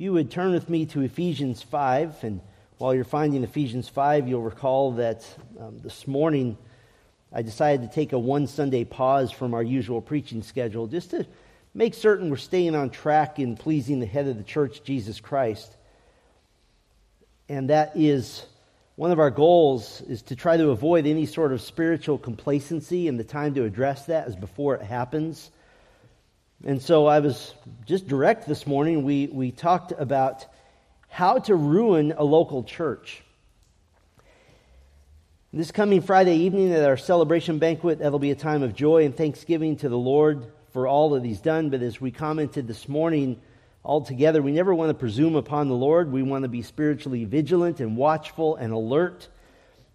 If you would turn with me to Ephesians 5, and while you're finding Ephesians 5, you'll recall that um, this morning I decided to take a one Sunday pause from our usual preaching schedule just to make certain we're staying on track in pleasing the head of the church, Jesus Christ. And that is one of our goals is to try to avoid any sort of spiritual complacency, and the time to address that is before it happens. And so I was just direct this morning. We, we talked about how to ruin a local church. This coming Friday evening at our celebration banquet, that'll be a time of joy and thanksgiving to the Lord for all that He's done. But as we commented this morning, all together, we never want to presume upon the Lord. We want to be spiritually vigilant and watchful and alert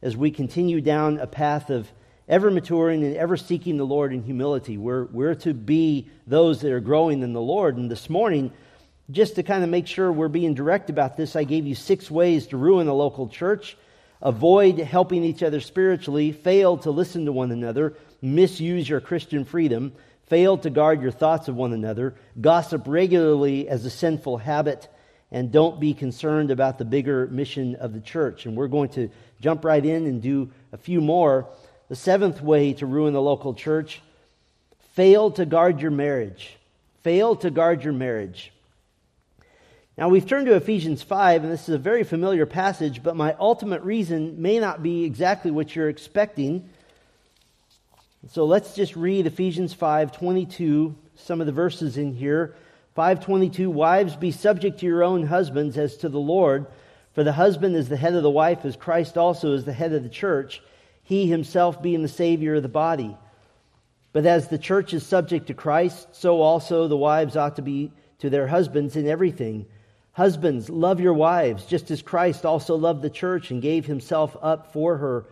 as we continue down a path of ever maturing and ever seeking the Lord in humility. We're, we're to be those that are growing in the Lord. And this morning, just to kind of make sure we're being direct about this, I gave you six ways to ruin a local church avoid helping each other spiritually, fail to listen to one another, misuse your Christian freedom, fail to guard your thoughts of one another, gossip regularly as a sinful habit, and don't be concerned about the bigger mission of the church. And we're going to jump right in and do a few more. The seventh way to ruin the local church fail to guard your marriage. Fail to guard your marriage. Now, we've turned to Ephesians 5, and this is a very familiar passage, but my ultimate reason may not be exactly what you're expecting. So let's just read Ephesians 5 22, some of the verses in here. 522 Wives, be subject to your own husbands as to the Lord, for the husband is the head of the wife, as Christ also is the head of the church, he himself being the Savior of the body. But as the church is subject to Christ, so also the wives ought to be to their husbands in everything. Husbands, love your wives, just as Christ also loved the church and gave himself up for her.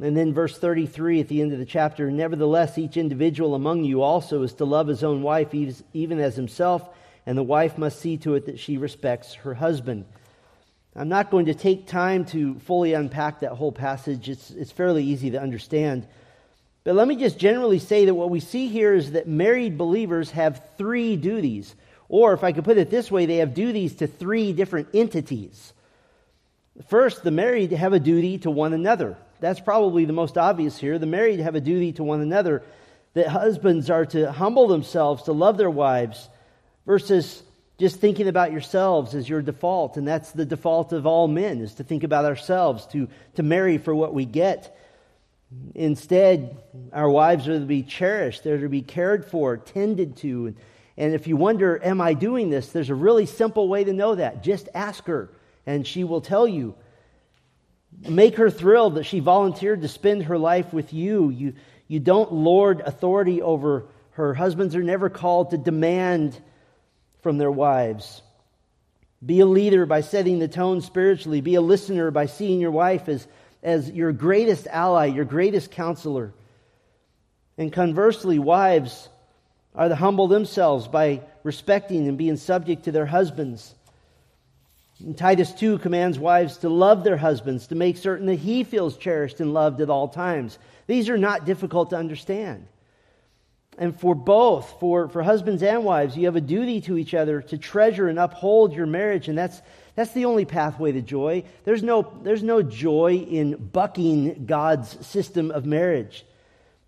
And then, verse 33 at the end of the chapter Nevertheless, each individual among you also is to love his own wife, even as himself, and the wife must see to it that she respects her husband. I'm not going to take time to fully unpack that whole passage, it's, it's fairly easy to understand. But let me just generally say that what we see here is that married believers have three duties or, if I could put it this way, they have duties to three different entities. First, the married have a duty to one another. That's probably the most obvious here. The married have a duty to one another that husbands are to humble themselves, to love their wives, versus just thinking about yourselves as your default. And that's the default of all men, is to think about ourselves, to, to marry for what we get. Instead, our wives are to be cherished, they're to be cared for, tended to, and and if you wonder, am I doing this? There's a really simple way to know that. Just ask her, and she will tell you. Make her thrilled that she volunteered to spend her life with you. You, you don't lord authority over her. Husbands are never called to demand from their wives. Be a leader by setting the tone spiritually. Be a listener by seeing your wife as, as your greatest ally, your greatest counselor. And conversely, wives, are to humble themselves by respecting and being subject to their husbands. And Titus 2 commands wives to love their husbands, to make certain that he feels cherished and loved at all times. These are not difficult to understand. And for both, for, for husbands and wives, you have a duty to each other to treasure and uphold your marriage, and that's, that's the only pathway to joy. There's no, there's no joy in bucking God's system of marriage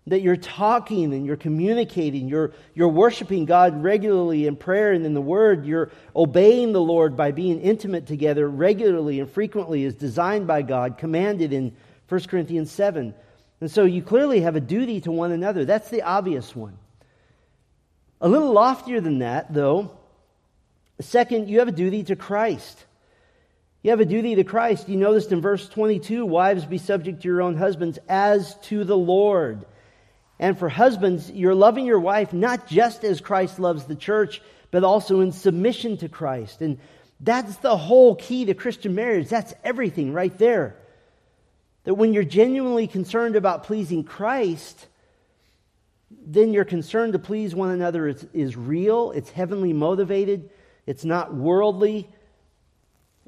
that you're talking and you're communicating, you're, you're worshiping God regularly in prayer and in the Word, you're obeying the Lord by being intimate together regularly and frequently as designed by God, commanded in 1 Corinthians 7. And so you clearly have a duty to one another. That's the obvious one. A little loftier than that, though, second, you have a duty to Christ. You have a duty to Christ. You noticed in verse 22 wives, be subject to your own husbands as to the Lord. And for husbands, you're loving your wife not just as Christ loves the church, but also in submission to Christ. And that's the whole key to Christian marriage. That's everything right there. That when you're genuinely concerned about pleasing Christ, then your concern to please one another is, is real, it's heavenly motivated, it's not worldly.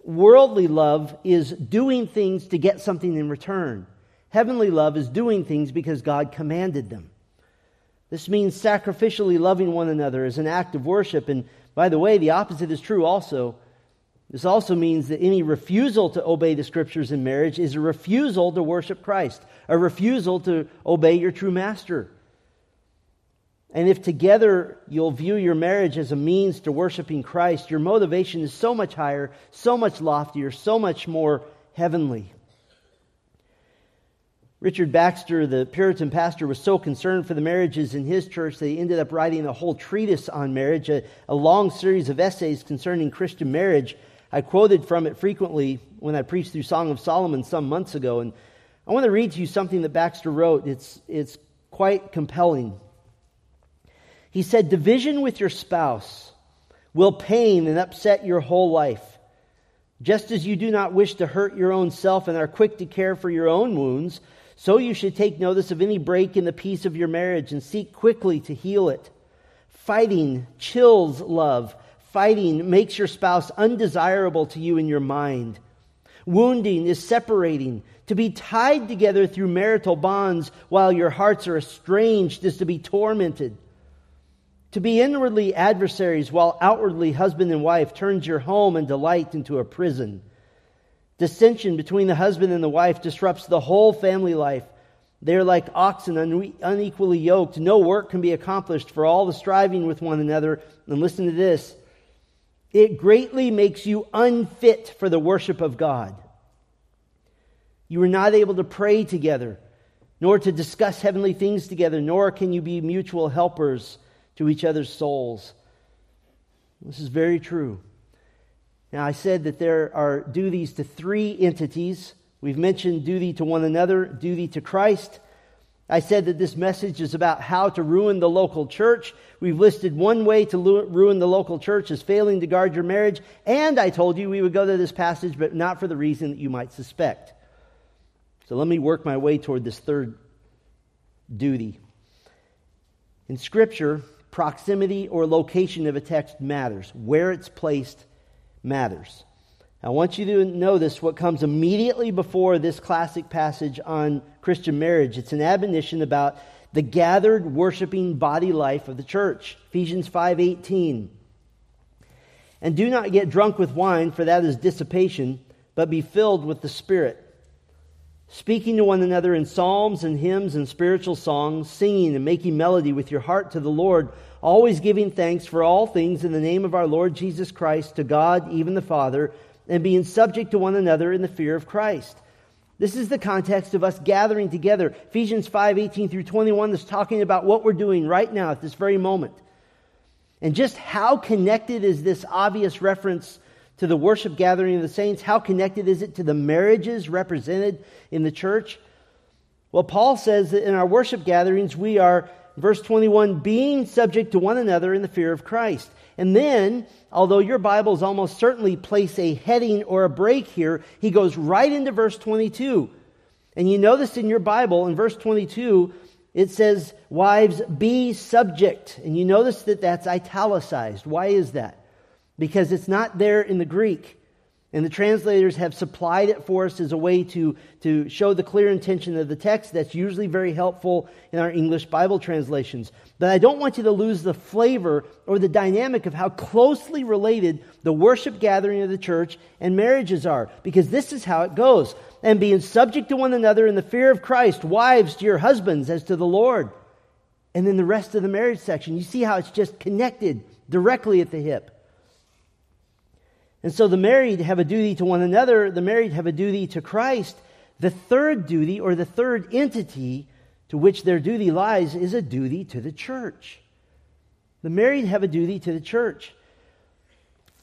Worldly love is doing things to get something in return. Heavenly love is doing things because God commanded them. This means sacrificially loving one another as an act of worship. And by the way, the opposite is true also. This also means that any refusal to obey the scriptures in marriage is a refusal to worship Christ, a refusal to obey your true master. And if together you'll view your marriage as a means to worshiping Christ, your motivation is so much higher, so much loftier, so much more heavenly. Richard Baxter, the Puritan pastor, was so concerned for the marriages in his church that he ended up writing a whole treatise on marriage, a, a long series of essays concerning Christian marriage. I quoted from it frequently when I preached through Song of Solomon some months ago. And I want to read to you something that Baxter wrote. It's, it's quite compelling. He said, Division with your spouse will pain and upset your whole life. Just as you do not wish to hurt your own self and are quick to care for your own wounds, so you should take notice of any break in the peace of your marriage and seek quickly to heal it. Fighting chills love Fighting makes your spouse undesirable to you in your mind. Wounding is separating. To be tied together through marital bonds while your hearts are estranged is to be tormented. To be inwardly adversaries while outwardly husband and wife turns your home and delight into a prison. Dissension between the husband and the wife disrupts the whole family life. They are like oxen unequally yoked. No work can be accomplished for all the striving with one another. And listen to this it greatly makes you unfit for the worship of God. You are not able to pray together, nor to discuss heavenly things together, nor can you be mutual helpers to each other's souls. This is very true. Now, I said that there are duties to three entities. We've mentioned duty to one another, duty to Christ, I said that this message is about how to ruin the local church. We've listed one way to ruin the local church as failing to guard your marriage. And I told you we would go to this passage, but not for the reason that you might suspect. So let me work my way toward this third duty. In Scripture, proximity or location of a text matters. Where it's placed matters. I want you to notice what comes immediately before this classic passage on Christian marriage. It's an admonition about the gathered worshiping body life of the church. Ephesians 5:18. And do not get drunk with wine, for that is dissipation, but be filled with the Spirit, speaking to one another in psalms and hymns and spiritual songs, singing and making melody with your heart to the Lord, always giving thanks for all things in the name of our Lord Jesus Christ to God, even the Father and being subject to one another in the fear of Christ. This is the context of us gathering together. Ephesians 5 18 through 21 is talking about what we're doing right now at this very moment. And just how connected is this obvious reference to the worship gathering of the saints? How connected is it to the marriages represented in the church? Well, Paul says that in our worship gatherings, we are, verse 21, being subject to one another in the fear of Christ. And then, although your Bibles almost certainly place a heading or a break here, he goes right into verse 22. And you notice in your Bible, in verse 22, it says, Wives, be subject. And you notice that that's italicized. Why is that? Because it's not there in the Greek. And the translators have supplied it for us as a way to, to show the clear intention of the text. That's usually very helpful in our English Bible translations. But I don't want you to lose the flavor or the dynamic of how closely related the worship gathering of the church and marriages are, because this is how it goes. And being subject to one another in the fear of Christ, wives to your husbands as to the Lord. And then the rest of the marriage section, you see how it's just connected directly at the hip. And so the married have a duty to one another, the married have a duty to Christ. The third duty, or the third entity to which their duty lies, is a duty to the church. The married have a duty to the church.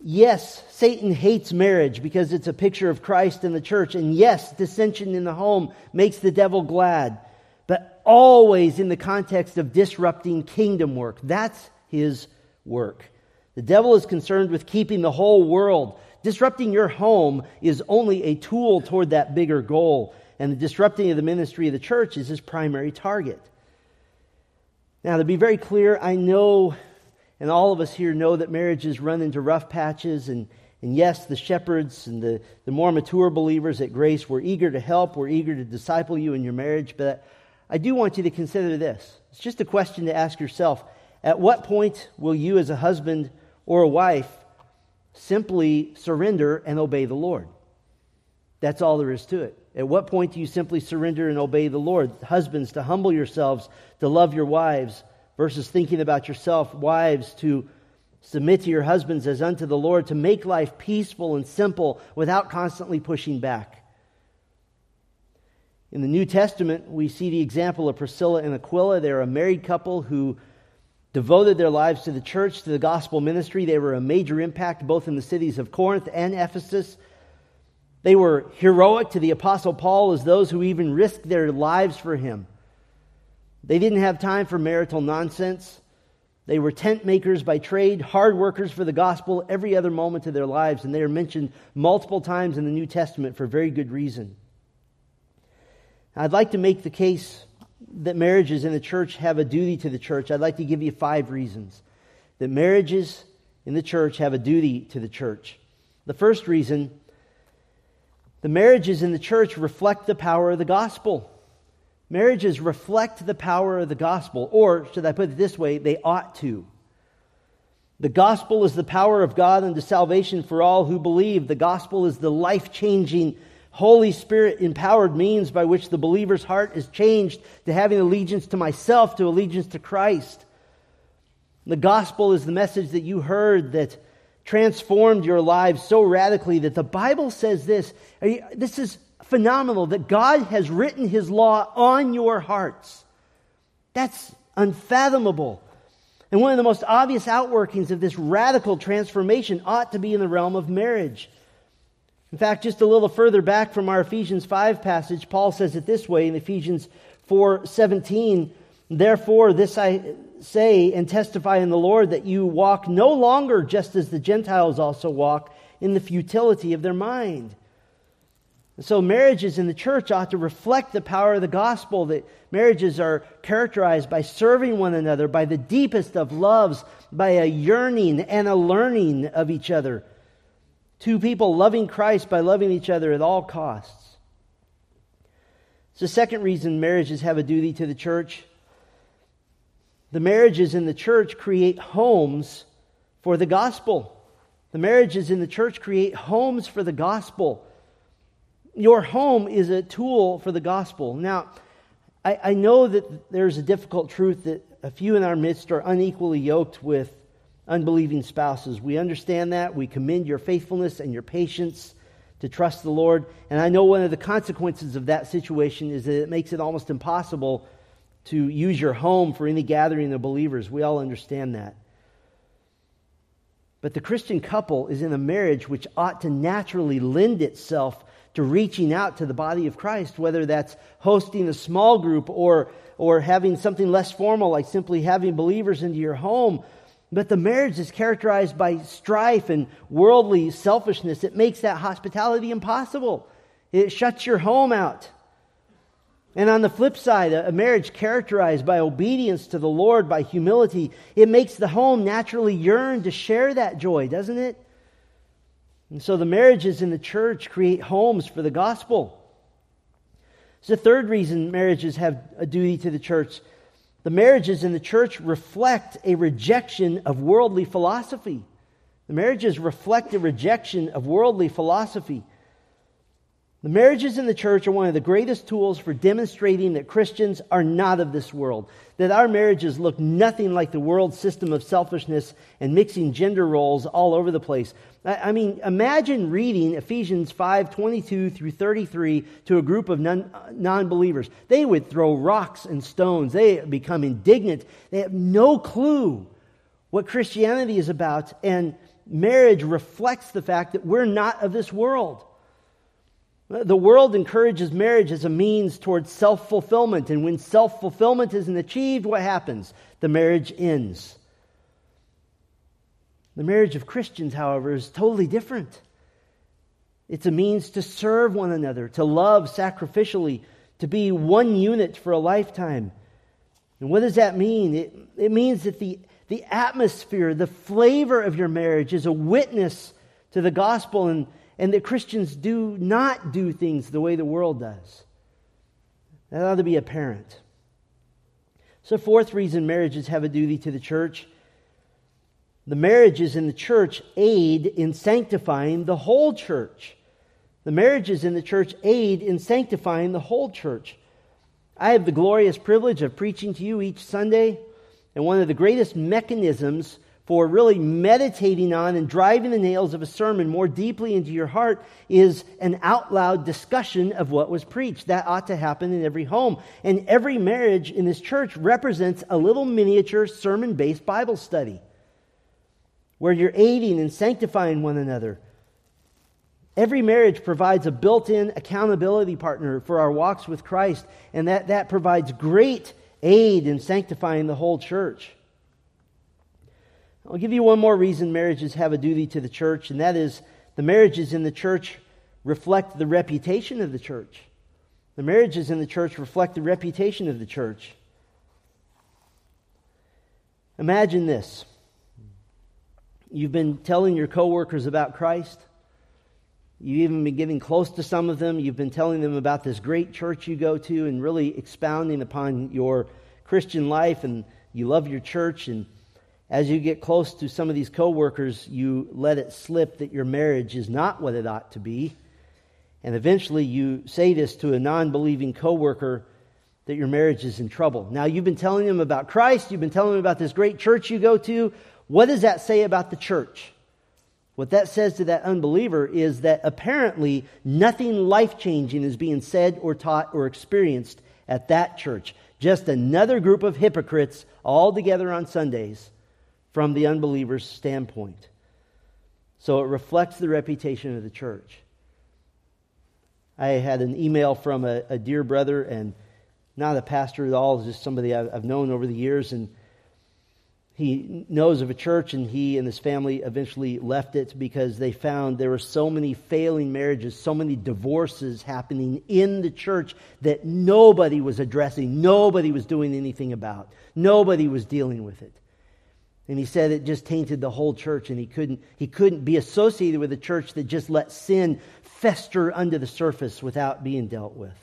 Yes, Satan hates marriage because it's a picture of Christ and the church. And yes, dissension in the home makes the devil glad. But always in the context of disrupting kingdom work. That's his work. The devil is concerned with keeping the whole world. Disrupting your home is only a tool toward that bigger goal, and the disrupting of the ministry of the church is his primary target. Now, to be very clear, I know, and all of us here know that marriages run into rough patches, and, and yes, the shepherds and the, the more mature believers at Grace, we're eager to help, we're eager to disciple you in your marriage, but I do want you to consider this. It's just a question to ask yourself. At what point will you, as a husband or a wife simply surrender and obey the Lord. That's all there is to it. At what point do you simply surrender and obey the Lord? Husbands, to humble yourselves, to love your wives, versus thinking about yourself. Wives, to submit to your husbands as unto the Lord, to make life peaceful and simple without constantly pushing back. In the New Testament, we see the example of Priscilla and Aquila. They're a married couple who devoted their lives to the church, to the gospel ministry. They were a major impact both in the cities of Corinth and Ephesus. They were heroic to the Apostle Paul as those who even risked their lives for him. They didn't have time for marital nonsense. They were tent makers by trade, hard workers for the gospel every other moment of their lives, and they are mentioned multiple times in the New Testament for very good reason. I'd like to make the case that marriages in the church have a duty to the church. I'd like to give you five reasons that marriages in the church have a duty to the church. The first reason the marriages in the church reflect the power of the gospel. Marriages reflect the power of the gospel, or should I put it this way, they ought to. The gospel is the power of God unto salvation for all who believe. The gospel is the life changing, Holy Spirit empowered means by which the believer's heart is changed to having allegiance to myself, to allegiance to Christ. The gospel is the message that you heard that transformed your lives so radically that the Bible says this. This is phenomenal that God has written his law on your hearts. That's unfathomable. And one of the most obvious outworkings of this radical transformation ought to be in the realm of marriage. In fact, just a little further back from our Ephesians 5 passage, Paul says it this way in Ephesians 4:17, "Therefore this I say and testify in the Lord that you walk no longer just as the Gentiles also walk in the futility of their mind. So, marriages in the church ought to reflect the power of the gospel, that marriages are characterized by serving one another, by the deepest of loves, by a yearning and a learning of each other. Two people loving Christ by loving each other at all costs. It's the second reason marriages have a duty to the church the marriages in the church create homes for the gospel. The marriages in the church create homes for the gospel. Your home is a tool for the gospel. Now, I, I know that there's a difficult truth that a few in our midst are unequally yoked with unbelieving spouses. We understand that. We commend your faithfulness and your patience to trust the Lord. And I know one of the consequences of that situation is that it makes it almost impossible to use your home for any gathering of believers. We all understand that. But the Christian couple is in a marriage which ought to naturally lend itself to reaching out to the body of Christ, whether that's hosting a small group or, or having something less formal like simply having believers into your home. But the marriage is characterized by strife and worldly selfishness. It makes that hospitality impossible. It shuts your home out. And on the flip side, a marriage characterized by obedience to the Lord, by humility, it makes the home naturally yearn to share that joy, doesn't it? And so the marriages in the church create homes for the gospel. It's the third reason marriages have a duty to the church. The marriages in the church reflect a rejection of worldly philosophy. The marriages reflect a rejection of worldly philosophy. The marriages in the church are one of the greatest tools for demonstrating that Christians are not of this world, that our marriages look nothing like the world system of selfishness and mixing gender roles all over the place. I mean, imagine reading Ephesians 5 22 through 33 to a group of non believers. They would throw rocks and stones, they become indignant. They have no clue what Christianity is about, and marriage reflects the fact that we're not of this world. The world encourages marriage as a means towards self fulfillment, and when self fulfillment isn't achieved, what happens? The marriage ends. The marriage of Christians, however, is totally different. It's a means to serve one another, to love sacrificially, to be one unit for a lifetime. And what does that mean? It, it means that the, the atmosphere, the flavor of your marriage is a witness to the gospel and and that Christians do not do things the way the world does. That ought to be apparent. So, fourth reason marriages have a duty to the church The marriages in the church aid in sanctifying the whole church. The marriages in the church aid in sanctifying the whole church. I have the glorious privilege of preaching to you each Sunday, and one of the greatest mechanisms for really meditating on and driving the nails of a sermon more deeply into your heart is an out loud discussion of what was preached. That ought to happen in every home. And every marriage in this church represents a little miniature sermon based Bible study where you're aiding and sanctifying one another. Every marriage provides a built in accountability partner for our walks with Christ, and that, that provides great aid in sanctifying the whole church. I'll give you one more reason marriages have a duty to the church, and that is the marriages in the church reflect the reputation of the church. The marriages in the church reflect the reputation of the church. Imagine this. You've been telling your coworkers about Christ. You've even been getting close to some of them. You've been telling them about this great church you go to and really expounding upon your Christian life and you love your church and as you get close to some of these coworkers, you let it slip that your marriage is not what it ought to be. And eventually you say this to a non believing coworker that your marriage is in trouble. Now, you've been telling them about Christ, you've been telling them about this great church you go to. What does that say about the church? What that says to that unbeliever is that apparently nothing life changing is being said or taught or experienced at that church. Just another group of hypocrites all together on Sundays from the unbeliever's standpoint. So it reflects the reputation of the church. I had an email from a, a dear brother, and not a pastor at all, just somebody I've, I've known over the years, and he knows of a church, and he and his family eventually left it because they found there were so many failing marriages, so many divorces happening in the church that nobody was addressing, nobody was doing anything about, nobody was dealing with it. And he said it just tainted the whole church, and he couldn't, he couldn't be associated with a church that just let sin fester under the surface without being dealt with.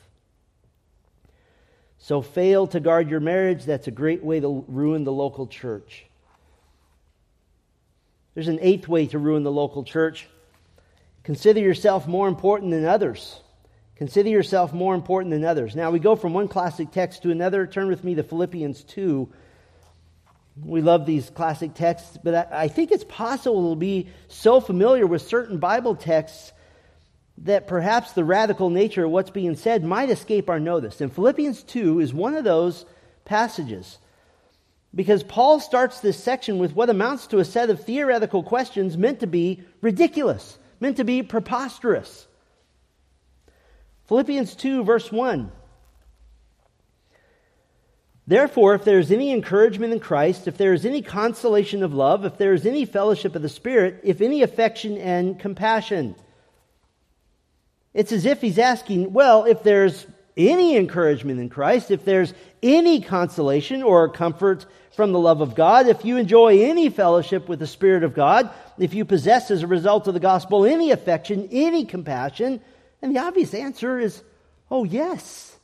So, fail to guard your marriage, that's a great way to ruin the local church. There's an eighth way to ruin the local church. Consider yourself more important than others. Consider yourself more important than others. Now, we go from one classic text to another. Turn with me to Philippians 2 we love these classic texts, but I, think it's possible to be so familiar with certain Bible texts that perhaps the radical nature of what's being said might escape our notice. And Philippians 2 is one of those passages. Because Paul starts this section with what amounts to a set of theoretical questions meant to be ridiculous, meant to be preposterous. Philippians 2, verse 1 Therefore, if there is any encouragement in Christ, if there is any consolation of love, if there is any fellowship of the Spirit, if any affection and compassion, it's as if he's asking, well, if there's any encouragement in Christ, if there's any consolation or comfort from the love of God, if you enjoy any fellowship with the Spirit of God, if you possess as a result of the gospel any affection, any compassion, and the obvious answer is, oh, yes.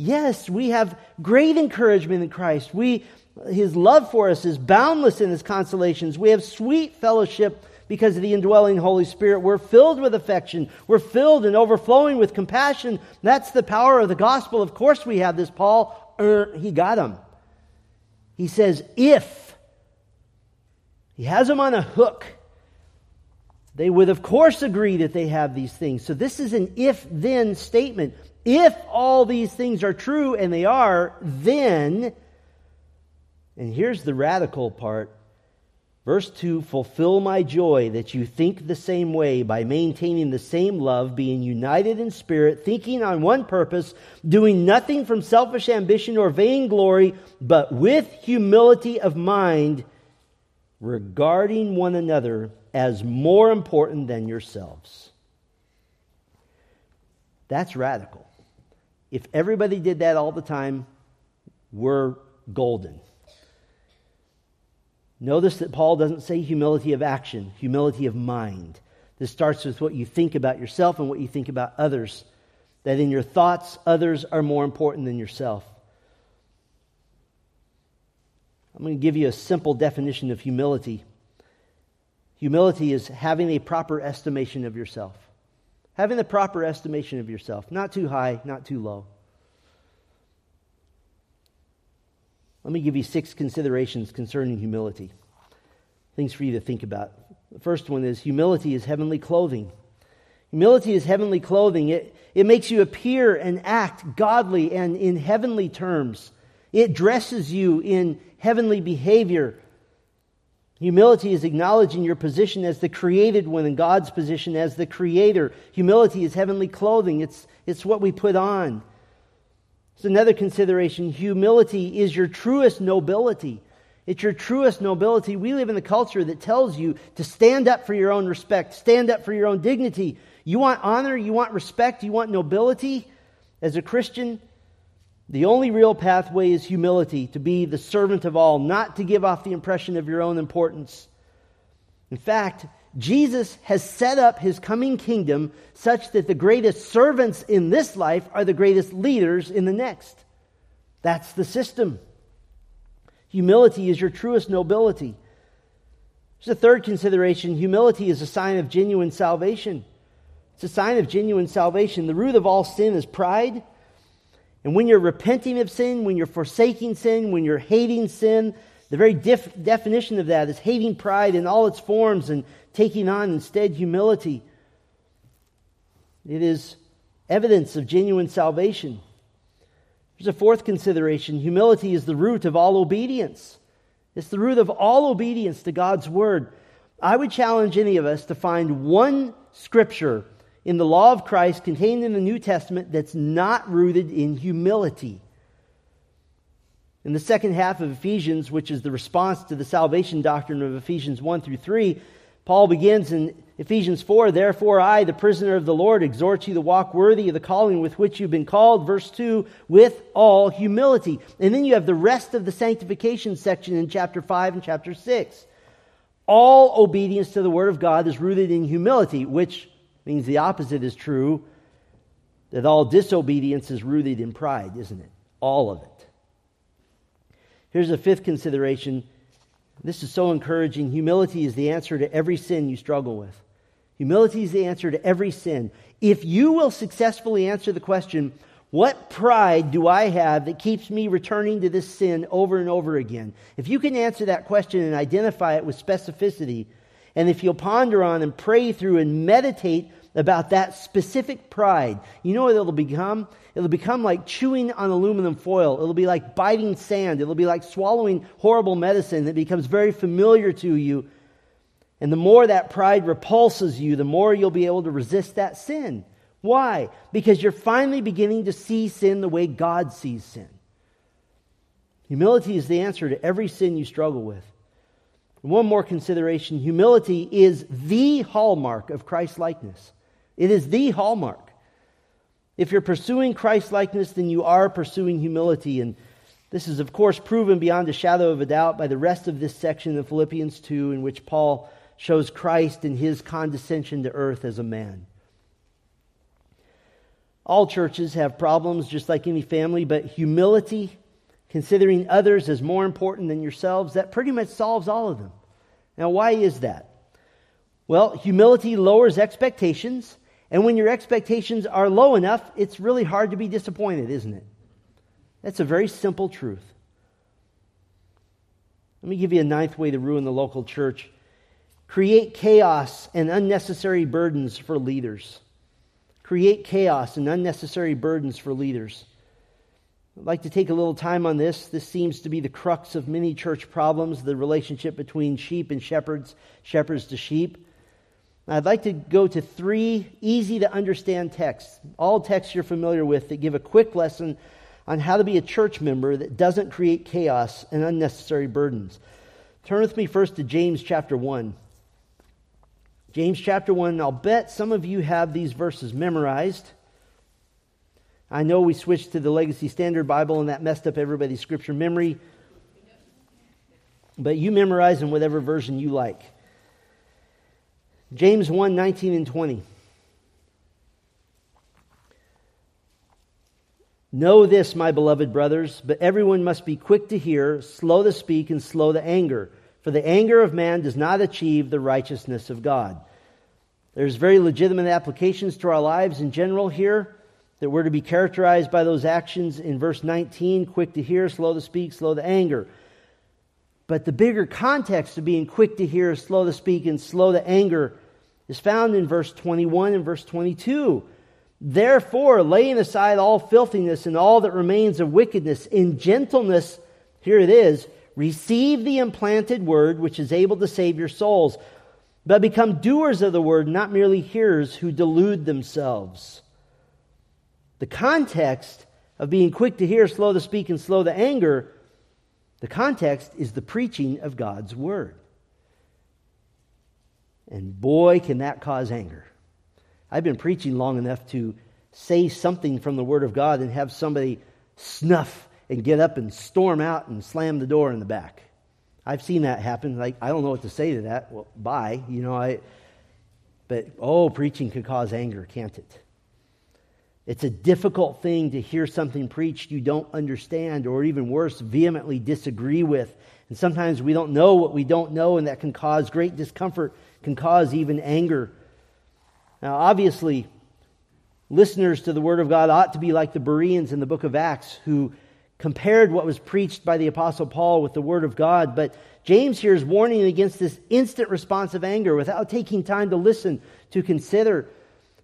Yes, we have great encouragement in Christ. We, his love for us is boundless in his consolations. We have sweet fellowship because of the indwelling Holy Spirit. We're filled with affection. We're filled and overflowing with compassion. That's the power of the gospel. Of course, we have this. Paul, er, he got him. He says, if. He has them on a hook. They would, of course, agree that they have these things. So, this is an if then statement. If all these things are true, and they are, then, and here's the radical part Verse 2 Fulfill my joy that you think the same way by maintaining the same love, being united in spirit, thinking on one purpose, doing nothing from selfish ambition or vainglory, but with humility of mind, regarding one another as more important than yourselves. That's radical. If everybody did that all the time, we're golden. Notice that Paul doesn't say humility of action, humility of mind. This starts with what you think about yourself and what you think about others. That in your thoughts, others are more important than yourself. I'm going to give you a simple definition of humility. Humility is having a proper estimation of yourself. Having the proper estimation of yourself. Not too high, not too low. Let me give you six considerations concerning humility. Things for you to think about. The first one is humility is heavenly clothing. Humility is heavenly clothing. It, it makes you appear and act godly and in heavenly terms. It dresses you in heavenly behavior. Humility is acknowledging your position as the created one and God's position as the creator. Humility is heavenly clothing, it's, it's what we put on. It's another consideration. Humility is your truest nobility. It's your truest nobility. We live in a culture that tells you to stand up for your own respect, stand up for your own dignity. You want honor, you want respect, you want nobility. As a Christian, the only real pathway is humility, to be the servant of all, not to give off the impression of your own importance. In fact, Jesus has set up his coming kingdom such that the greatest servants in this life are the greatest leaders in the next. That's the system. Humility is your truest nobility. There's a third consideration humility is a sign of genuine salvation. It's a sign of genuine salvation. The root of all sin is pride. And when you're repenting of sin, when you're forsaking sin, when you're hating sin, the very def- definition of that is hating pride in all its forms and taking on instead humility. It is evidence of genuine salvation. There's a fourth consideration humility is the root of all obedience. It's the root of all obedience to God's word. I would challenge any of us to find one scripture in the law of Christ contained in the New Testament that's not rooted in humility. In the second half of Ephesians, which is the response to the salvation doctrine of Ephesians 1 through 3, Paul begins in Ephesians 4 Therefore, I, the prisoner of the Lord, exhort you to walk worthy of the calling with which you've been called. Verse 2 with all humility. And then you have the rest of the sanctification section in chapter 5 and chapter 6. All obedience to the Word of God is rooted in humility, which means the opposite is true that all disobedience is rooted in pride, isn't it? All of it. Here's a fifth consideration. This is so encouraging. Humility is the answer to every sin you struggle with. Humility is the answer to every sin. If you will successfully answer the question, what pride do I have that keeps me returning to this sin over and over again? If you can answer that question and identify it with specificity, and if you'll ponder on and pray through and meditate about that specific pride, you know what it'll become? It'll become like chewing on aluminum foil. It'll be like biting sand. It'll be like swallowing horrible medicine that becomes very familiar to you. And the more that pride repulses you, the more you'll be able to resist that sin. Why? Because you're finally beginning to see sin the way God sees sin. Humility is the answer to every sin you struggle with. one more consideration humility is the hallmark of Christ likeness. It is the hallmark. If you're pursuing Christ likeness, then you are pursuing humility. And this is, of course, proven beyond a shadow of a doubt by the rest of this section of Philippians 2, in which Paul shows Christ in his condescension to earth as a man. All churches have problems, just like any family, but humility, considering others as more important than yourselves, that pretty much solves all of them. Now, why is that? Well, humility lowers expectations and when your expectations are low enough, it's really hard to be disappointed, isn't it? That's a very simple truth. Let me give you a ninth way to ruin the local church create chaos and unnecessary burdens for leaders. Create chaos and unnecessary burdens for leaders. I'd like to take a little time on this. This seems to be the crux of many church problems the relationship between sheep and shepherds, shepherds to sheep. I'd like to go to three easy to understand texts, all texts you're familiar with, that give a quick lesson on how to be a church member that doesn't create chaos and unnecessary burdens. Turn with me first to James chapter 1. James chapter 1, I'll bet some of you have these verses memorized. I know we switched to the Legacy Standard Bible and that messed up everybody's scripture memory. But you memorize in whatever version you like. James 1 19 and 20. Know this, my beloved brothers, but everyone must be quick to hear, slow to speak, and slow to anger. For the anger of man does not achieve the righteousness of God. There's very legitimate applications to our lives in general here that we're to be characterized by those actions in verse 19 quick to hear, slow to speak, slow to anger. But the bigger context of being quick to hear, slow to speak, and slow to anger is found in verse 21 and verse 22. Therefore, laying aside all filthiness and all that remains of wickedness, in gentleness, here it is, receive the implanted word which is able to save your souls, but become doers of the word, not merely hearers who delude themselves. The context of being quick to hear, slow to speak, and slow to anger the context is the preaching of God's word. And boy, can that cause anger. I've been preaching long enough to say something from the word of God and have somebody snuff and get up and storm out and slam the door in the back. I've seen that happen. Like, I don't know what to say to that. Well, bye. You know, I, but oh, preaching can cause anger, can't it? It's a difficult thing to hear something preached you don't understand, or even worse, vehemently disagree with. And sometimes we don't know what we don't know, and that can cause great discomfort, can cause even anger. Now, obviously, listeners to the Word of God ought to be like the Bereans in the book of Acts, who compared what was preached by the Apostle Paul with the Word of God. But James here is warning against this instant response of anger without taking time to listen, to consider.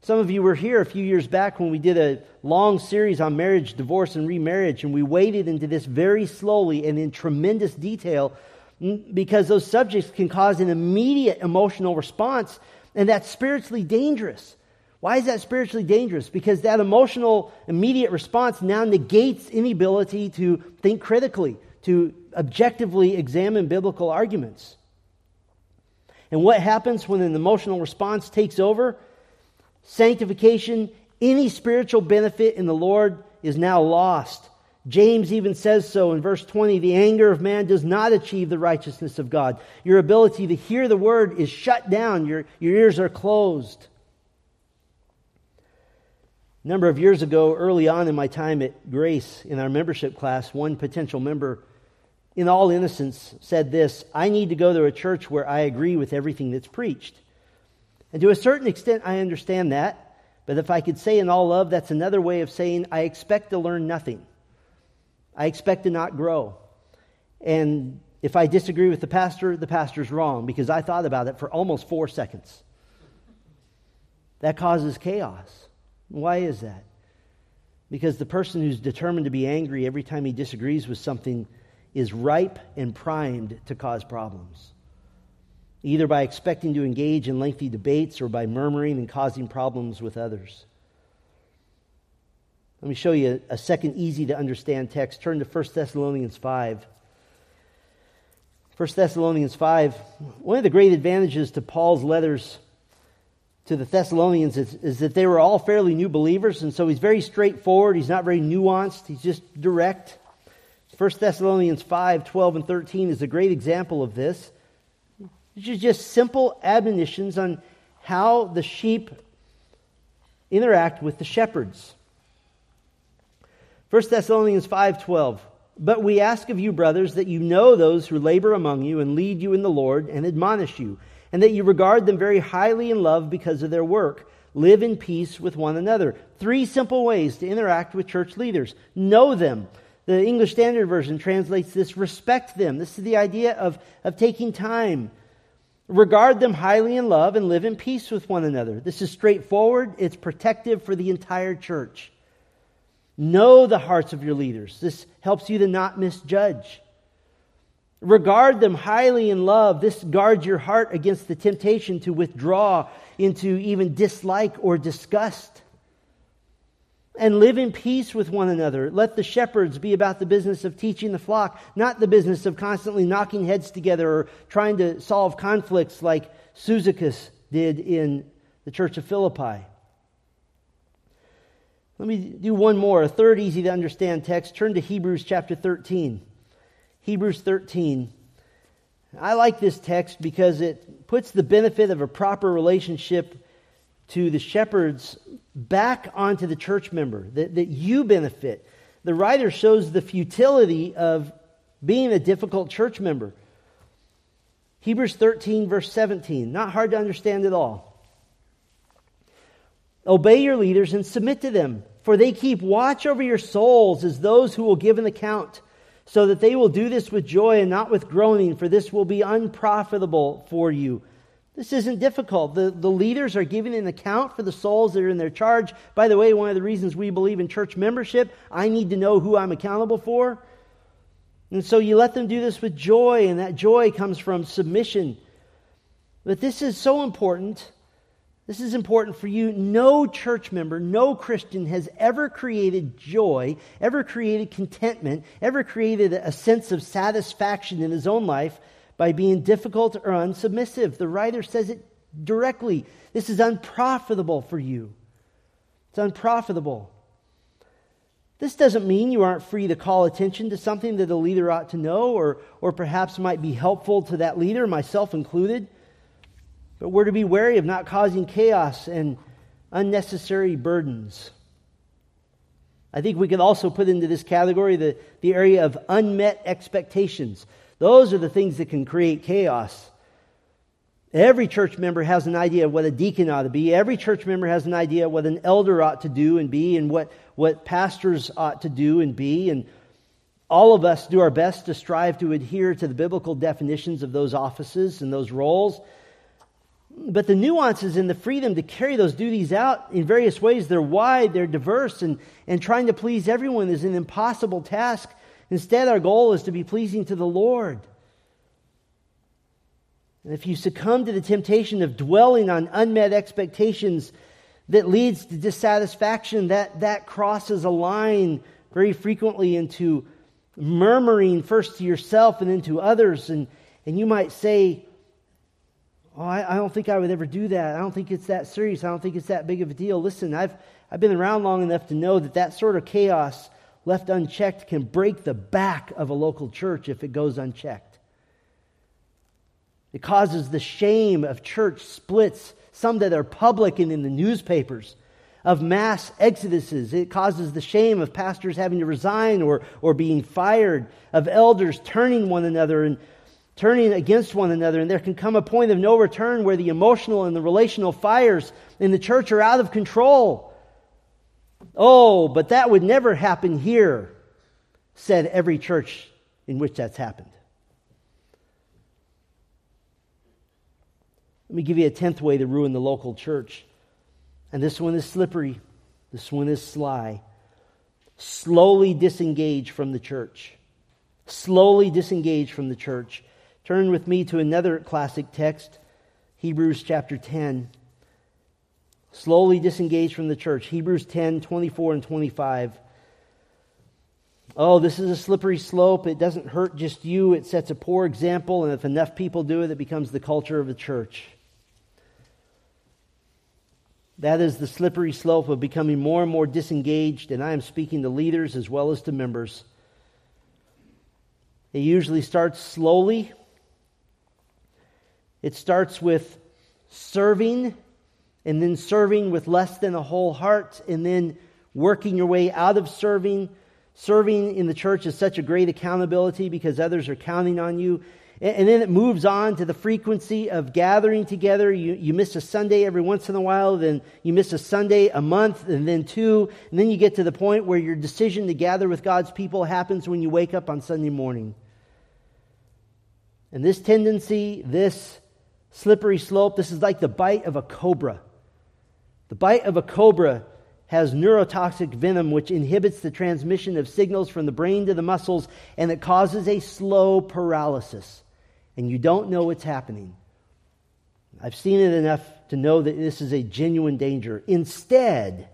Some of you were here a few years back when we did a long series on marriage, divorce, and remarriage, and we waded into this very slowly and in tremendous detail mm, because those subjects can cause an immediate emotional response, and that's spiritually dangerous. Why is that spiritually dangerous? Because that emotional immediate response now negates any ability to think critically, to objectively examine biblical arguments. And what happens when an emotional response takes over? Sanctification, any spiritual benefit in the Lord is now lost. James even says so in verse 20 the anger of man does not achieve the righteousness of God. Your ability to hear the word is shut down, your, your ears are closed. A number of years ago, early on in my time at Grace in our membership class, one potential member, in all innocence, said this I need to go to a church where I agree with everything that's preached. And to a certain extent, I understand that. But if I could say in all love, that's another way of saying I expect to learn nothing. I expect to not grow. And if I disagree with the pastor, the pastor's wrong because I thought about it for almost four seconds. That causes chaos. Why is that? Because the person who's determined to be angry every time he disagrees with something is ripe and primed to cause problems either by expecting to engage in lengthy debates or by murmuring and causing problems with others. Let me show you a second easy to understand text. Turn to 1 Thessalonians 5. 1 Thessalonians 5. One of the great advantages to Paul's letters to the Thessalonians is, is, that they were all fairly new believers, and so he's very straightforward. He's not very nuanced, he's just direct. 1 Thessalonians 5 12 and 13 is a great example of this. These are just simple admonitions on how the sheep interact with the shepherds. 1 Thessalonians 5:12 But we ask of you brothers that you know those who labor among you and lead you in the Lord and admonish you and that you regard them very highly in love because of their work. Live in peace with one another. Three simple ways to interact with church leaders. Know them. The English Standard Version translates this respect them. This is the idea of, of taking time Regard them highly in love and live in peace with one another. This is straightforward, it's protective for the entire church. Know the hearts of your leaders. This helps you to not misjudge. Regard them highly in love. This guards your heart against the temptation to withdraw into even dislike or disgust and live in peace with one another. Let the shepherds be about the business of teaching the flock, not the business of constantly knocking heads together or trying to solve conflicts like Syzygus did in the church of Philippi. Let me do one more, a third easy to understand text. Turn to Hebrews chapter 13. Hebrews 13. I like this text because it puts the benefit of a proper relationship to the shepherds back onto the church member, that, that you benefit. The writer shows the futility of being a difficult church member. Hebrews 13, verse 17. Not hard to understand at all. Obey your leaders and submit to them, for they keep watch over your souls as those who will give an account, so that they will do this with joy and not with groaning, for this will be unprofitable for you. This isn't difficult. The, the leaders are giving an account for the souls that are in their charge. By the way, one of the reasons we believe in church membership, I need to know who I'm accountable for. And so you let them do this with joy, and that joy comes from submission. But this is so important this is important for you. No church member, no Christian has ever created joy, ever created contentment, ever created a sense of satisfaction in his own life by being difficult or unsubmissive. The writer says it directly. This is unprofitable for you. It's unprofitable. This doesn't mean you aren't free to call attention to something that a leader ought to know or, or perhaps might be helpful to that leader, myself included. But we're to be wary of not causing chaos and unnecessary burdens. I think we could also put into this category the, the area of unmet expectations. Those are the things that can create chaos. Every church member has an idea of what a deacon ought to be. Every church member has an idea of what an elder ought to do and be, and what, what pastors ought to do and be. And all of us do our best to strive to adhere to the biblical definitions of those offices and those roles. But the nuances and the freedom to carry those duties out in various ways, they're wide, they're diverse, and, and trying to please everyone is an impossible task. Instead, our goal is to be pleasing to the Lord. And if you succumb to the temptation of dwelling on unmet expectations that leads to dissatisfaction, that, that crosses a line very frequently into murmuring first to yourself and then to others. And, and you might say, Oh, I, I, don't think I would ever do that. I don't think it's that serious. I don't think it's that big of a deal. Listen, I've, I've been around long enough to know that that sort of chaos left unchecked can break the back of a local church if it goes unchecked. It causes the shame of church splits, some that are public and in the newspapers, of mass exoduses. It causes the shame of pastors having to resign or, or being fired, of elders turning one another and turning against one another, and there can come a point of no return where the emotional and the relational fires in the church are out of control. Oh, but that would never happen here, said every church in which that's happened. Let me give you a tenth way to ruin the local church. And this one is slippery, this one is sly. Slowly disengage from the church. Slowly disengage from the church. Turn with me to another classic text, Hebrews chapter 10. Slowly disengaged from the church. Hebrews 10, 24 and 25. Oh, this is a slippery slope. It doesn't hurt just you, it sets a poor example, and if enough people do it, it becomes the culture of the church. That is the slippery slope of becoming more and more disengaged, and I am speaking to leaders as well as to members. It usually starts slowly it starts with serving, and then serving with less than a whole heart, and then working your way out of serving. Serving in the church is such a great accountability because others are counting on you. And then it moves on to the frequency of gathering together. You, you miss a Sunday every once in a while, then you miss a Sunday a month, and then two. And then you get to the point where your decision to gather with God's people happens when you wake up on Sunday morning. And this tendency, this slippery slope. This is like the bite of a cobra. The bite of a cobra has neurotoxic venom which inhibits the transmission of signals from the brain to the muscles and it causes a slow paralysis. And you don't know what's happening. I've seen it enough to know that this is a genuine danger. Instead,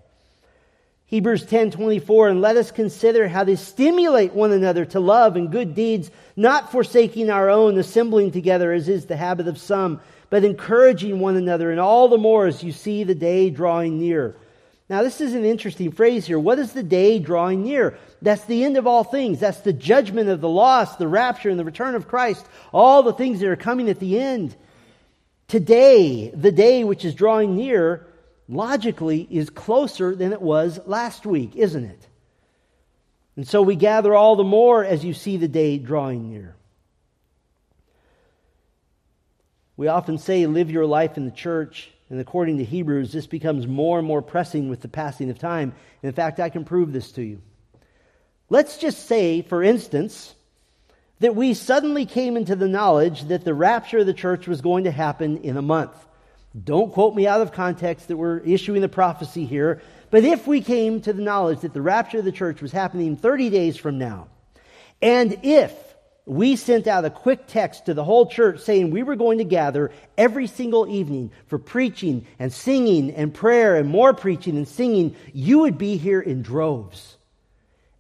Hebrews 10:24 and let us consider how to stimulate one another to love and good deeds not forsaking our own assembling together as is the habit of some but encouraging one another and all the more as you see the day drawing near. Now this is an interesting phrase here. What is the day drawing near? That's the end of all things. That's the judgment of the lost, the rapture and the return of Christ. All the things that are coming at the end. Today, the day which is drawing near logically is closer than it was last week, isn't it? And so we gather all the more as you see the day drawing near. We often say, live your life in the church. And according to Hebrews, this becomes more and more pressing with the passing of time. And in fact, I can prove this to you. Let's just say, for instance, that we suddenly came into the knowledge that the rapture of the church was going to happen in a month. Don't quote me out of context that we're issuing the prophecy here, but if we came to the knowledge that the rapture of the church was happening 30 days from now, and if we sent out a quick text to the whole church saying we were going to gather every single evening for preaching and singing and prayer and more preaching and singing, you would be here in droves.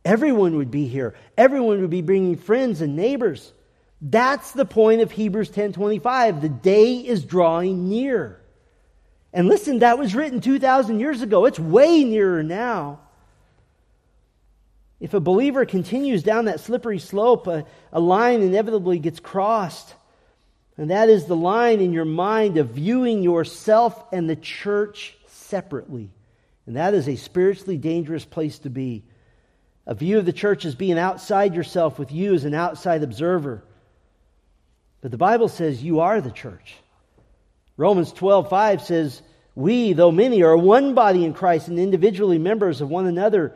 Everyone would be here. Everyone would be bringing friends and neighbors. That's the point of Hebrews 10:25. The day is drawing near. And listen, that was written 2000 years ago. It's way nearer now. If a believer continues down that slippery slope, a, a line inevitably gets crossed. And that is the line in your mind of viewing yourself and the church separately. And that is a spiritually dangerous place to be. A view of the church as being outside yourself with you as an outside observer. But the Bible says you are the church. Romans 12:5 says, "We, though many, are one body in Christ and individually members of one another."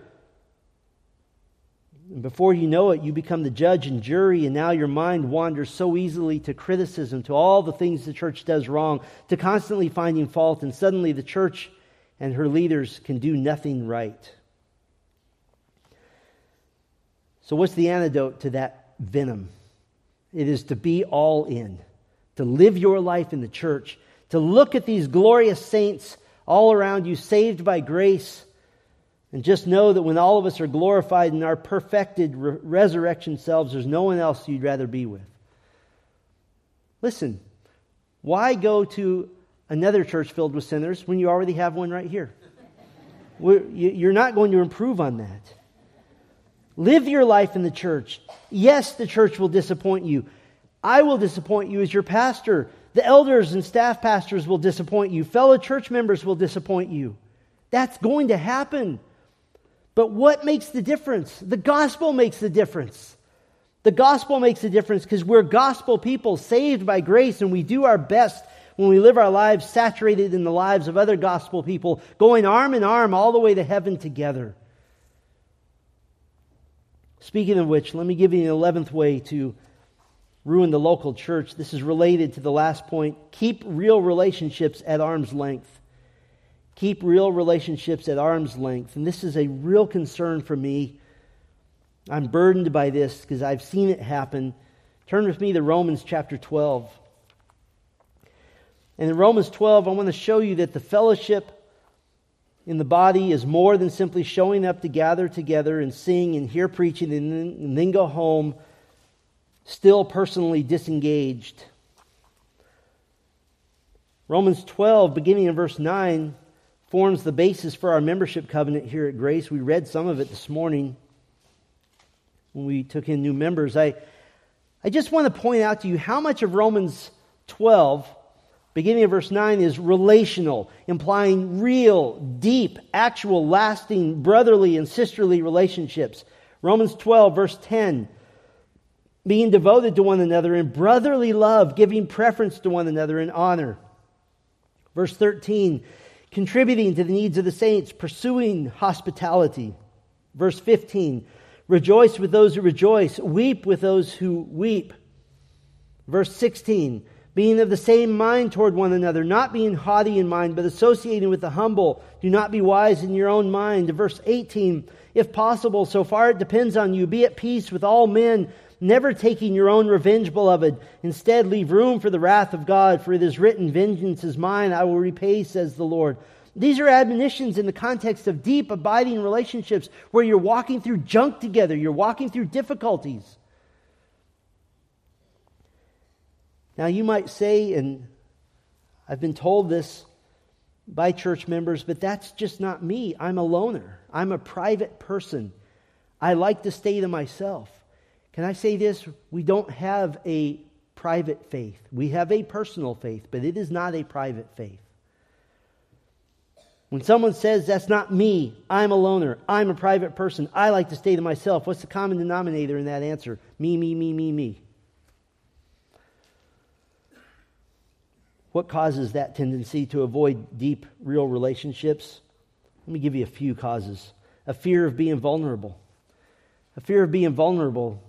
And before you know it, you become the judge and jury, and now your mind wanders so easily to criticism, to all the things the church does wrong, to constantly finding fault, and suddenly the church and her leaders can do nothing right. So, what's the antidote to that venom? It is to be all in, to live your life in the church, to look at these glorious saints all around you, saved by grace, and just know that when all of us are glorified in our perfected re- resurrection selves, there's no one else you'd rather be with. Listen, why go to another church filled with sinners when you already have one right here? You're not going to improve on that. Live your life in the church. Yes, the church will disappoint you. I will disappoint you as your pastor. The elders and staff pastors will disappoint you. Fellow church members will disappoint you. That's going to happen. But what makes the difference? The gospel makes the difference. The gospel makes the difference because we're gospel people saved by grace and we do our best when we live our lives saturated in the lives of other gospel people, going arm in arm all the way to heaven together. Speaking of which, let me give you the 11th way to ruin the local church. This is related to the last point. Keep real relationships at arm's length. Keep real relationships at arm's length. And this is a real concern for me. I'm burdened by this because I've seen it happen. Turn with me to Romans chapter 12. And in Romans 12, I want to show you that the fellowship in the body is more than simply showing up to gather together and sing and hear preaching and then, and then go home still personally disengaged. Romans 12, beginning in verse 9, forms the basis for our membership covenant here at Grace. We read some of it this morning when we took in new members. I, I just want to point out to you how much of Romans 12 beginning of verse 9 is relational, implying real, deep, actual, lasting brotherly and sisterly relationships. Romans 12, verse 10, being devoted to one another in brotherly love, giving preference to one another in honor. Verse 13, contributing to the needs of the saints, pursuing hospitality. Verse 15, rejoice with those who rejoice, weep with those who weep. Verse 16, being of the same mind toward one another, not being haughty in mind, but associating with the humble. Do not be wise in your own mind. Verse 18, if possible, so far it depends on you, be at peace with all men, never taking your own revenge, beloved. Instead, leave room for the wrath of God, for it is written, Vengeance is mine, I will repay, says the Lord. These are admonitions in the context of deep, abiding relationships where you're walking through junk together, you're walking through difficulties. Now, you might say, and I've been told this by church members, but that's just not me. I'm a loner, I'm a private person. I like to stay to myself. Can I say this? We don't have a private faith. We have a personal faith, but it is not a private faith. When someone says, That's not me, I'm a loner, I'm a private person, I like to stay to myself, what's the common denominator in that answer? Me, me, me, me, me. What causes that tendency to avoid deep, real relationships? Let me give you a few causes. A fear of being vulnerable. A fear of being vulnerable.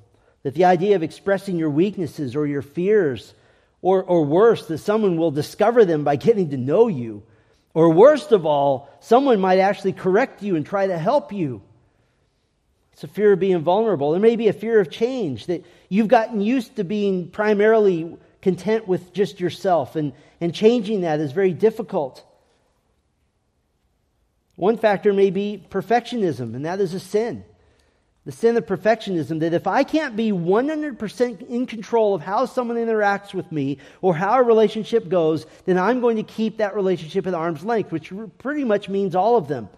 That the idea of expressing your weaknesses or your fears, or, or worse, that someone will discover them by getting to know you. Or worst of all, someone might actually correct you and try to help you. It's a fear of being vulnerable. There may be a fear of change, that you've gotten used to being primarily content with just yourself, and, and changing that is very difficult. One factor may be perfectionism, and that is a sin. The sin of perfectionism that if I can't be 100% in control of how someone interacts with me or how a relationship goes, then I'm going to keep that relationship at arm's length, which pretty much means all of them.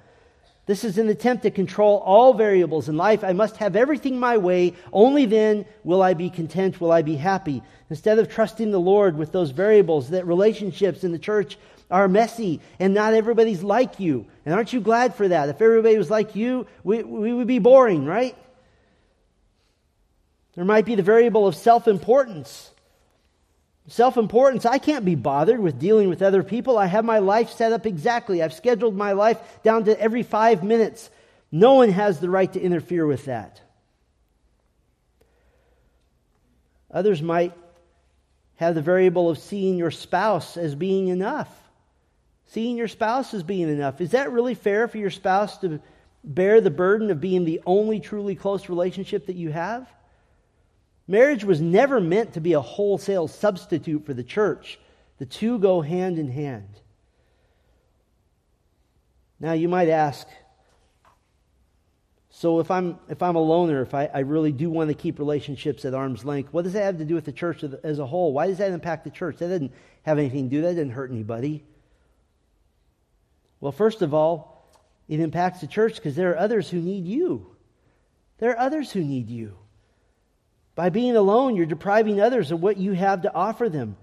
This is an attempt to control all variables in life. I must have everything my way. Only then will I be content, will I be happy. Instead of trusting the Lord with those variables, that relationships in the church are messy and not everybody's like you. And aren't you glad for that? If everybody was like you, we, we would be boring, right? There might be the variable of self importance. Self importance, I can't be bothered with dealing with other people. I have my life set up exactly. I've scheduled my life down to every five minutes. No one has the right to interfere with that. Others might have the variable of seeing your spouse as being enough. Seeing your spouse as being enough. Is that really fair for your spouse to bear the burden of being the only truly close relationship that you have? Marriage was never meant to be a wholesale substitute for the church. The two go hand in hand. Now, you might ask, so if I'm, if I'm a loner, if I, I really do want to keep relationships at arm's length, what does that have to do with the church as a whole? Why does that impact the church? That doesn't have anything to do, that didn't hurt anybody. Well, first of all, it impacts the church because there are others who need you. There are others who need you. By being alone, you're depriving others of what you have to offer them.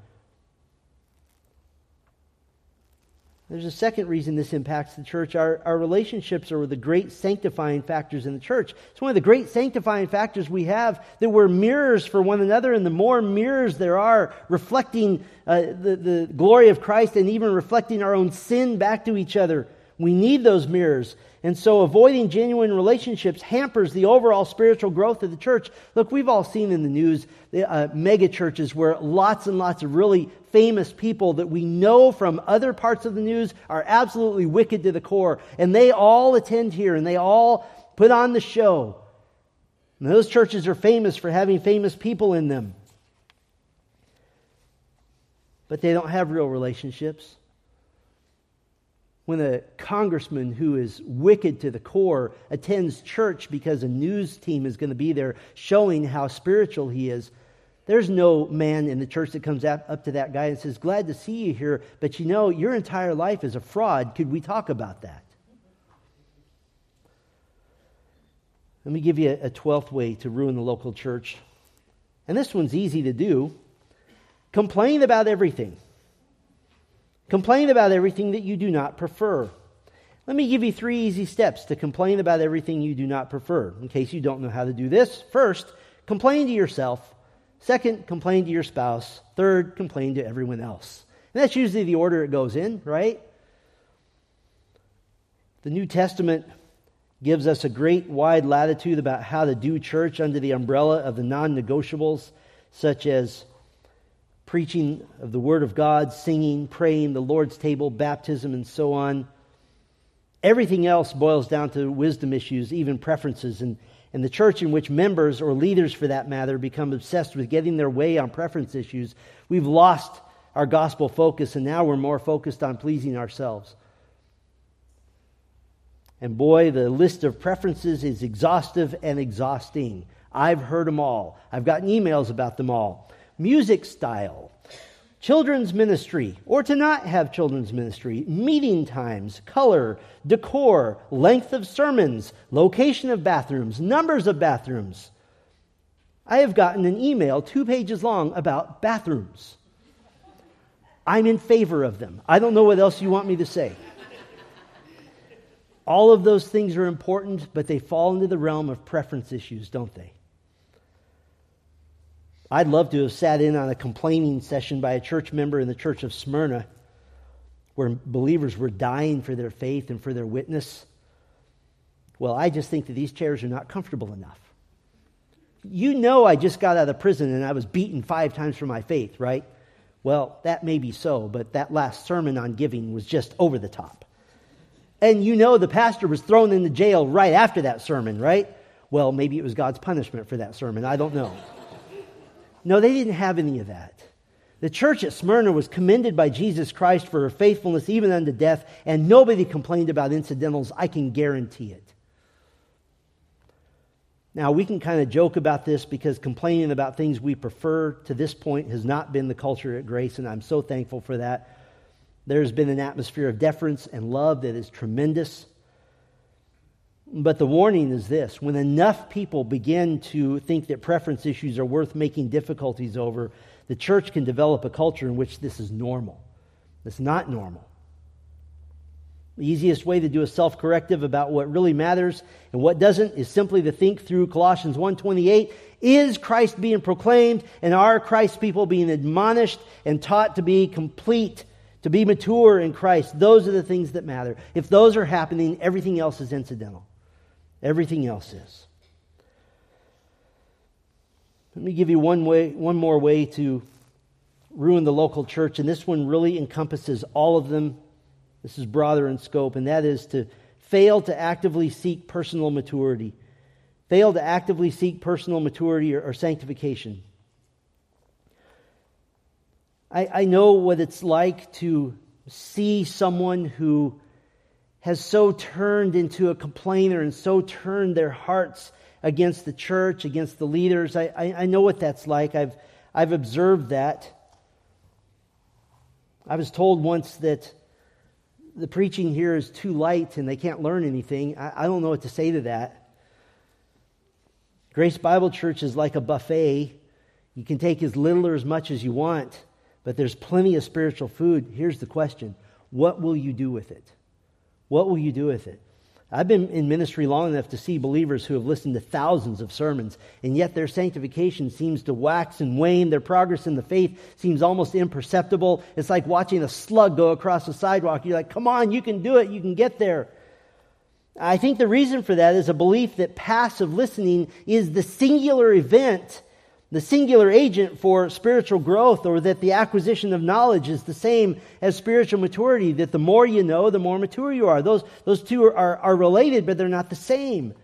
There's a second reason this impacts the church. Our, our relationships are the great sanctifying factors in the church. It's one of the great sanctifying factors we have that we're mirrors for one another, and the more mirrors there are reflecting uh, the, the glory of Christ and even reflecting our own sin back to each other, we need those mirrors. And so avoiding genuine relationships hampers the overall spiritual growth of the church. Look, we've all seen in the news uh, mega churches where lots and lots of really famous people that we know from other parts of the news are absolutely wicked to the core. And they all attend here and they all put on the show. And those churches are famous for having famous people in them. But they don't have real relationships when a congressman who is wicked to the core attends church because a news team is going to be there showing how spiritual he is, there's no man in the church that comes up to that guy and says, Glad to see you here, but you know, your entire life is a fraud. Could we talk about that? Let me give you a 12th way to ruin the local church. And this one's easy to do complain about everything. Complain about everything that you do not prefer. Let me give you three easy steps to complain about everything you do not prefer, in case you don't know how to do this. First, complain to yourself. Second, complain to your spouse. Third, complain to everyone else. And that's usually the order it goes in, right? The New Testament gives us a great wide latitude about how to do church under the umbrella of the non negotiables, such as preaching of the Word of God, singing, praying, the Lord's table, baptism, and so on. Everything else boils down to wisdom issues, even preferences. And, and the church in which members, or leaders for that matter, become obsessed with getting their way on preference issues, we've lost our gospel focus, and now we're more focused on pleasing ourselves. And boy, the list of preferences is exhaustive and exhausting. I've heard them all. I've gotten emails about them all music style, children's ministry, or to not have children's ministry, meeting times, color, decor, length of sermons, location of bathrooms, numbers of bathrooms. I have gotten an email two pages long about bathrooms. I'm in favor of them. I don't know what else you want me to say. All of those things are important, but they fall into the realm of preference issues, don't they? I'd love to have sat in on a complaining session by a church member in the church of Smyrna where believers were dying for their faith and for their witness. Well, I just think that these chairs are not comfortable enough. You know, I just got out of prison and I was beaten five times for my faith, right? Well, that may be so, but that last sermon on giving was just over the top. And you know, the pastor was thrown into jail right after that sermon, right? Well, maybe it was God's punishment for that sermon. I don't know. No, they didn't have any of that. The church at Smyrna was commended by Jesus Christ for her faithfulness even unto death, and nobody complained about incidentals. I can guarantee it. Now, we can kind of joke about this because complaining about things we prefer to this point has not been the culture at Grace, and I'm so thankful for that. There's been an atmosphere of deference and love that is tremendous. But the warning is this when enough people begin to think that preference issues are worth making difficulties over, the church can develop a culture in which this is normal. It's not normal. The easiest way to do a self-corrective about what really matters and what doesn't is simply to think through Colossians 1:28, is Christ being proclaimed and are Christ's people being admonished and taught to be complete, to be mature in Christ? Those are the things that matter. If those are happening, everything else is incidental. Everything else is. Let me give you one way one more way to ruin the local church and this one really encompasses all of them this is broader in scope, and that is to fail to actively seek personal maturity. Fail to actively seek personal maturity or, or sanctification. I, I know what it's like to see someone who has so turned into a complainer and so turned their hearts against the church, against the leaders. I, I, I, know what that's like. I've, I've observed that. I was told once that the preaching here is too light and they can't learn anything. I, I don't know what to say to that. Grace Bible Church is like a buffet. You can take as little or as much as you want, but there's plenty of spiritual food. Here's the question What will you do with it? What will you do with it? I've been in ministry long enough to see believers who have listened to thousands of sermons, and yet their sanctification seems to wax and wane. Their progress in the faith seems almost imperceptible. It's like watching a slug go across the sidewalk. You're like, come on, you can do it, you can get there. I think the reason for that is a belief that passive listening is the singular event the singular agent for spiritual growth or that the acquisition of knowledge is the same as spiritual maturity, that the more you know, the more mature you are. Those, those two are, are, are related, but they're not the same.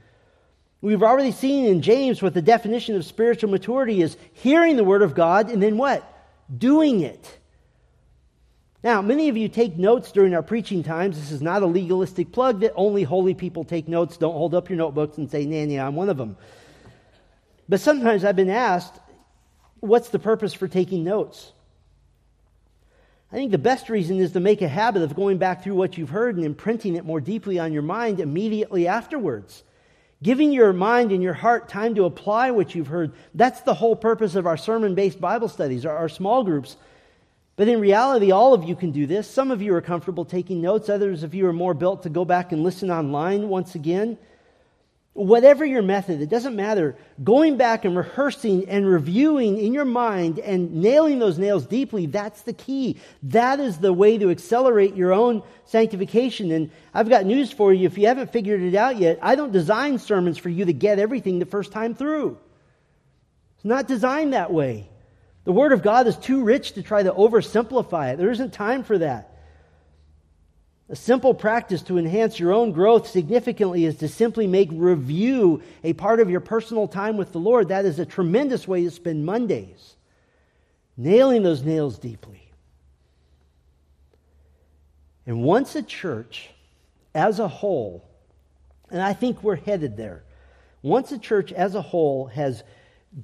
We've already seen in James what the definition of spiritual maturity is hearing the Word of God and then what? Doing it. Now, many of you take notes during our preaching times. This is not a legalistic plug that only holy people take notes. Don't hold up your notebooks and say, Nanny, I'm one of them. But sometimes I've been asked, what's the purpose for taking notes? I think the best reason is to make a habit of going back through what you've heard and imprinting it more deeply on your mind immediately afterwards. Giving your mind and your heart time to apply what you've heard. That's the whole purpose of our sermon based Bible studies, our, our small groups. But in reality, all of you can do this. Some of you are comfortable taking notes, others of you are more built to go back and listen online once again. Whatever your method, it doesn't matter. Going back and rehearsing and reviewing in your mind and nailing those nails deeply, that's the key. That is the way to accelerate your own sanctification. And I've got news for you. If you haven't figured it out yet, I don't design sermons for you to get everything the first time through. It's not designed that way. The Word of God is too rich to try to oversimplify it. There isn't time for that. A simple practice to enhance your own growth significantly is to simply make review a part of your personal time with the Lord. That is a tremendous way to spend Mondays. Nailing those nails deeply. And once a church as a whole, and I think we're headed there, once a church as a whole has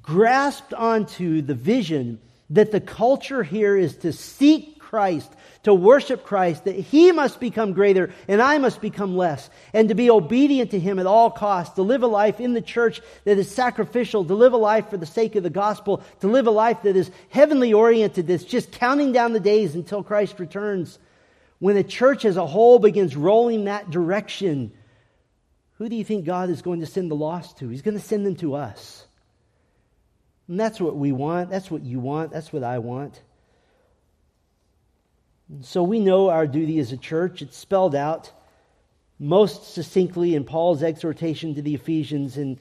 grasped onto the vision that the culture here is to seek Christ, to worship Christ, that he must become greater and I must become less, and to be obedient to him at all costs, to live a life in the church that is sacrificial, to live a life for the sake of the gospel, to live a life that is heavenly oriented, that's just counting down the days until Christ returns. When the church as a whole begins rolling that direction, who do you think God is going to send the lost to? He's going to send them to us. And that's what we want. That's what you want. That's what I want. So we know our duty as a church. It's spelled out most succinctly in Paul's exhortation to the Ephesians in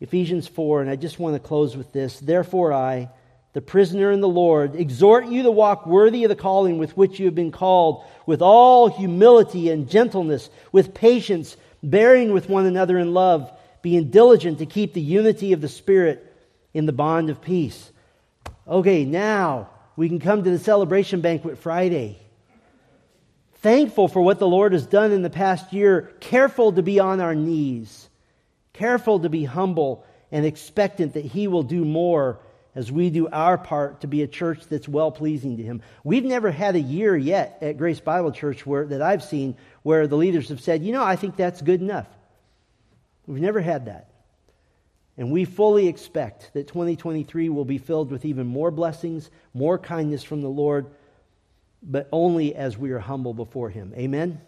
Ephesians 4. And I just want to close with this. Therefore, I, the prisoner in the Lord, exhort you to walk worthy of the calling with which you have been called, with all humility and gentleness, with patience, bearing with one another in love, being diligent to keep the unity of the Spirit in the bond of peace. Okay, now we can come to the celebration banquet Friday. Thankful for what the Lord has done in the past year, careful to be on our knees, careful to be humble and expectant that He will do more as we do our part to be a church that's well pleasing to Him. We've never had a year yet at Grace Bible Church where, that I've seen where the leaders have said, you know, I think that's good enough. We've never had that. And we fully expect that 2023 will be filled with even more blessings, more kindness from the Lord, but only as we are humble before Him. Amen?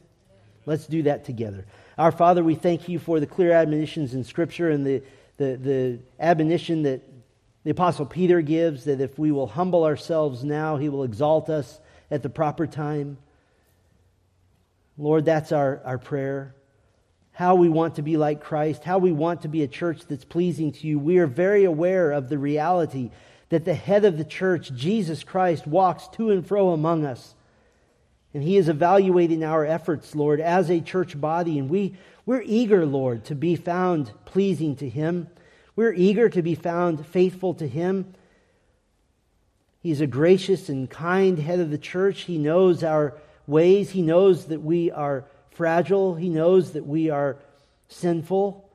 Let's do that together. Our Father, we thank you for the clear admonitions in Scripture and the, the, the admonition that the Apostle Peter gives that if we will humble ourselves now, He will exalt us at the proper time. Lord, that's our, our prayer how we want to be like Christ, how we want to be a church that's pleasing to you, we are very aware of the reality that the head of the church, Jesus Christ, walks to and fro among us. And he is evaluating our efforts, Lord, as a church body. And we, we're eager, Lord, to be found pleasing to him. We're eager to be found faithful to him. He's a gracious and kind head of the church. He knows our ways. He knows that we are fragile. He knows that we are sinful.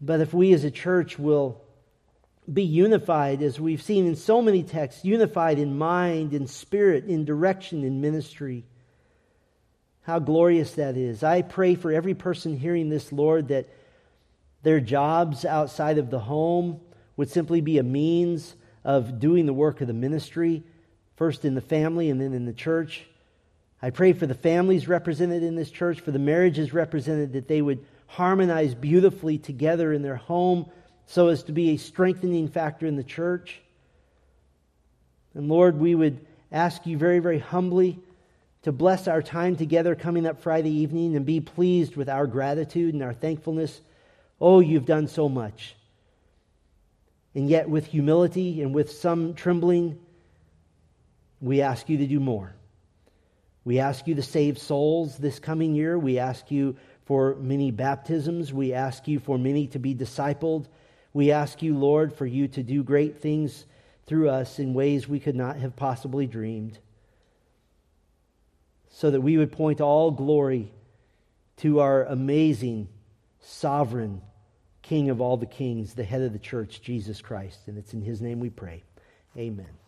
But if we as a church will be unified, as we've seen in so many texts, unified in mind, in spirit, in direction, in ministry, how glorious that is. I pray for every person hearing this, Lord, that their jobs outside of the home would simply be a means of doing the work of the ministry, first in the family and then in the church. I pray for the families represented in this church, for the marriages represented, that they would harmonize beautifully together in their home so as to be a strengthening factor in the church. And Lord, we would ask you very, very humbly to bless our time together coming up Friday evening and be pleased with our gratitude and our thankfulness. Oh, you've done so much. And yet, with humility and with some trembling, we ask you to do more. We ask you to save souls this coming year. We ask you for many baptisms. We ask you for many to be discipled. We ask you, Lord, for you to do great things through us in ways we could not have possibly dreamed. So that we would point all glory to our amazing, sovereign King of all the kings, the head of the church, Jesus Christ. And it's in his name we pray. Amen.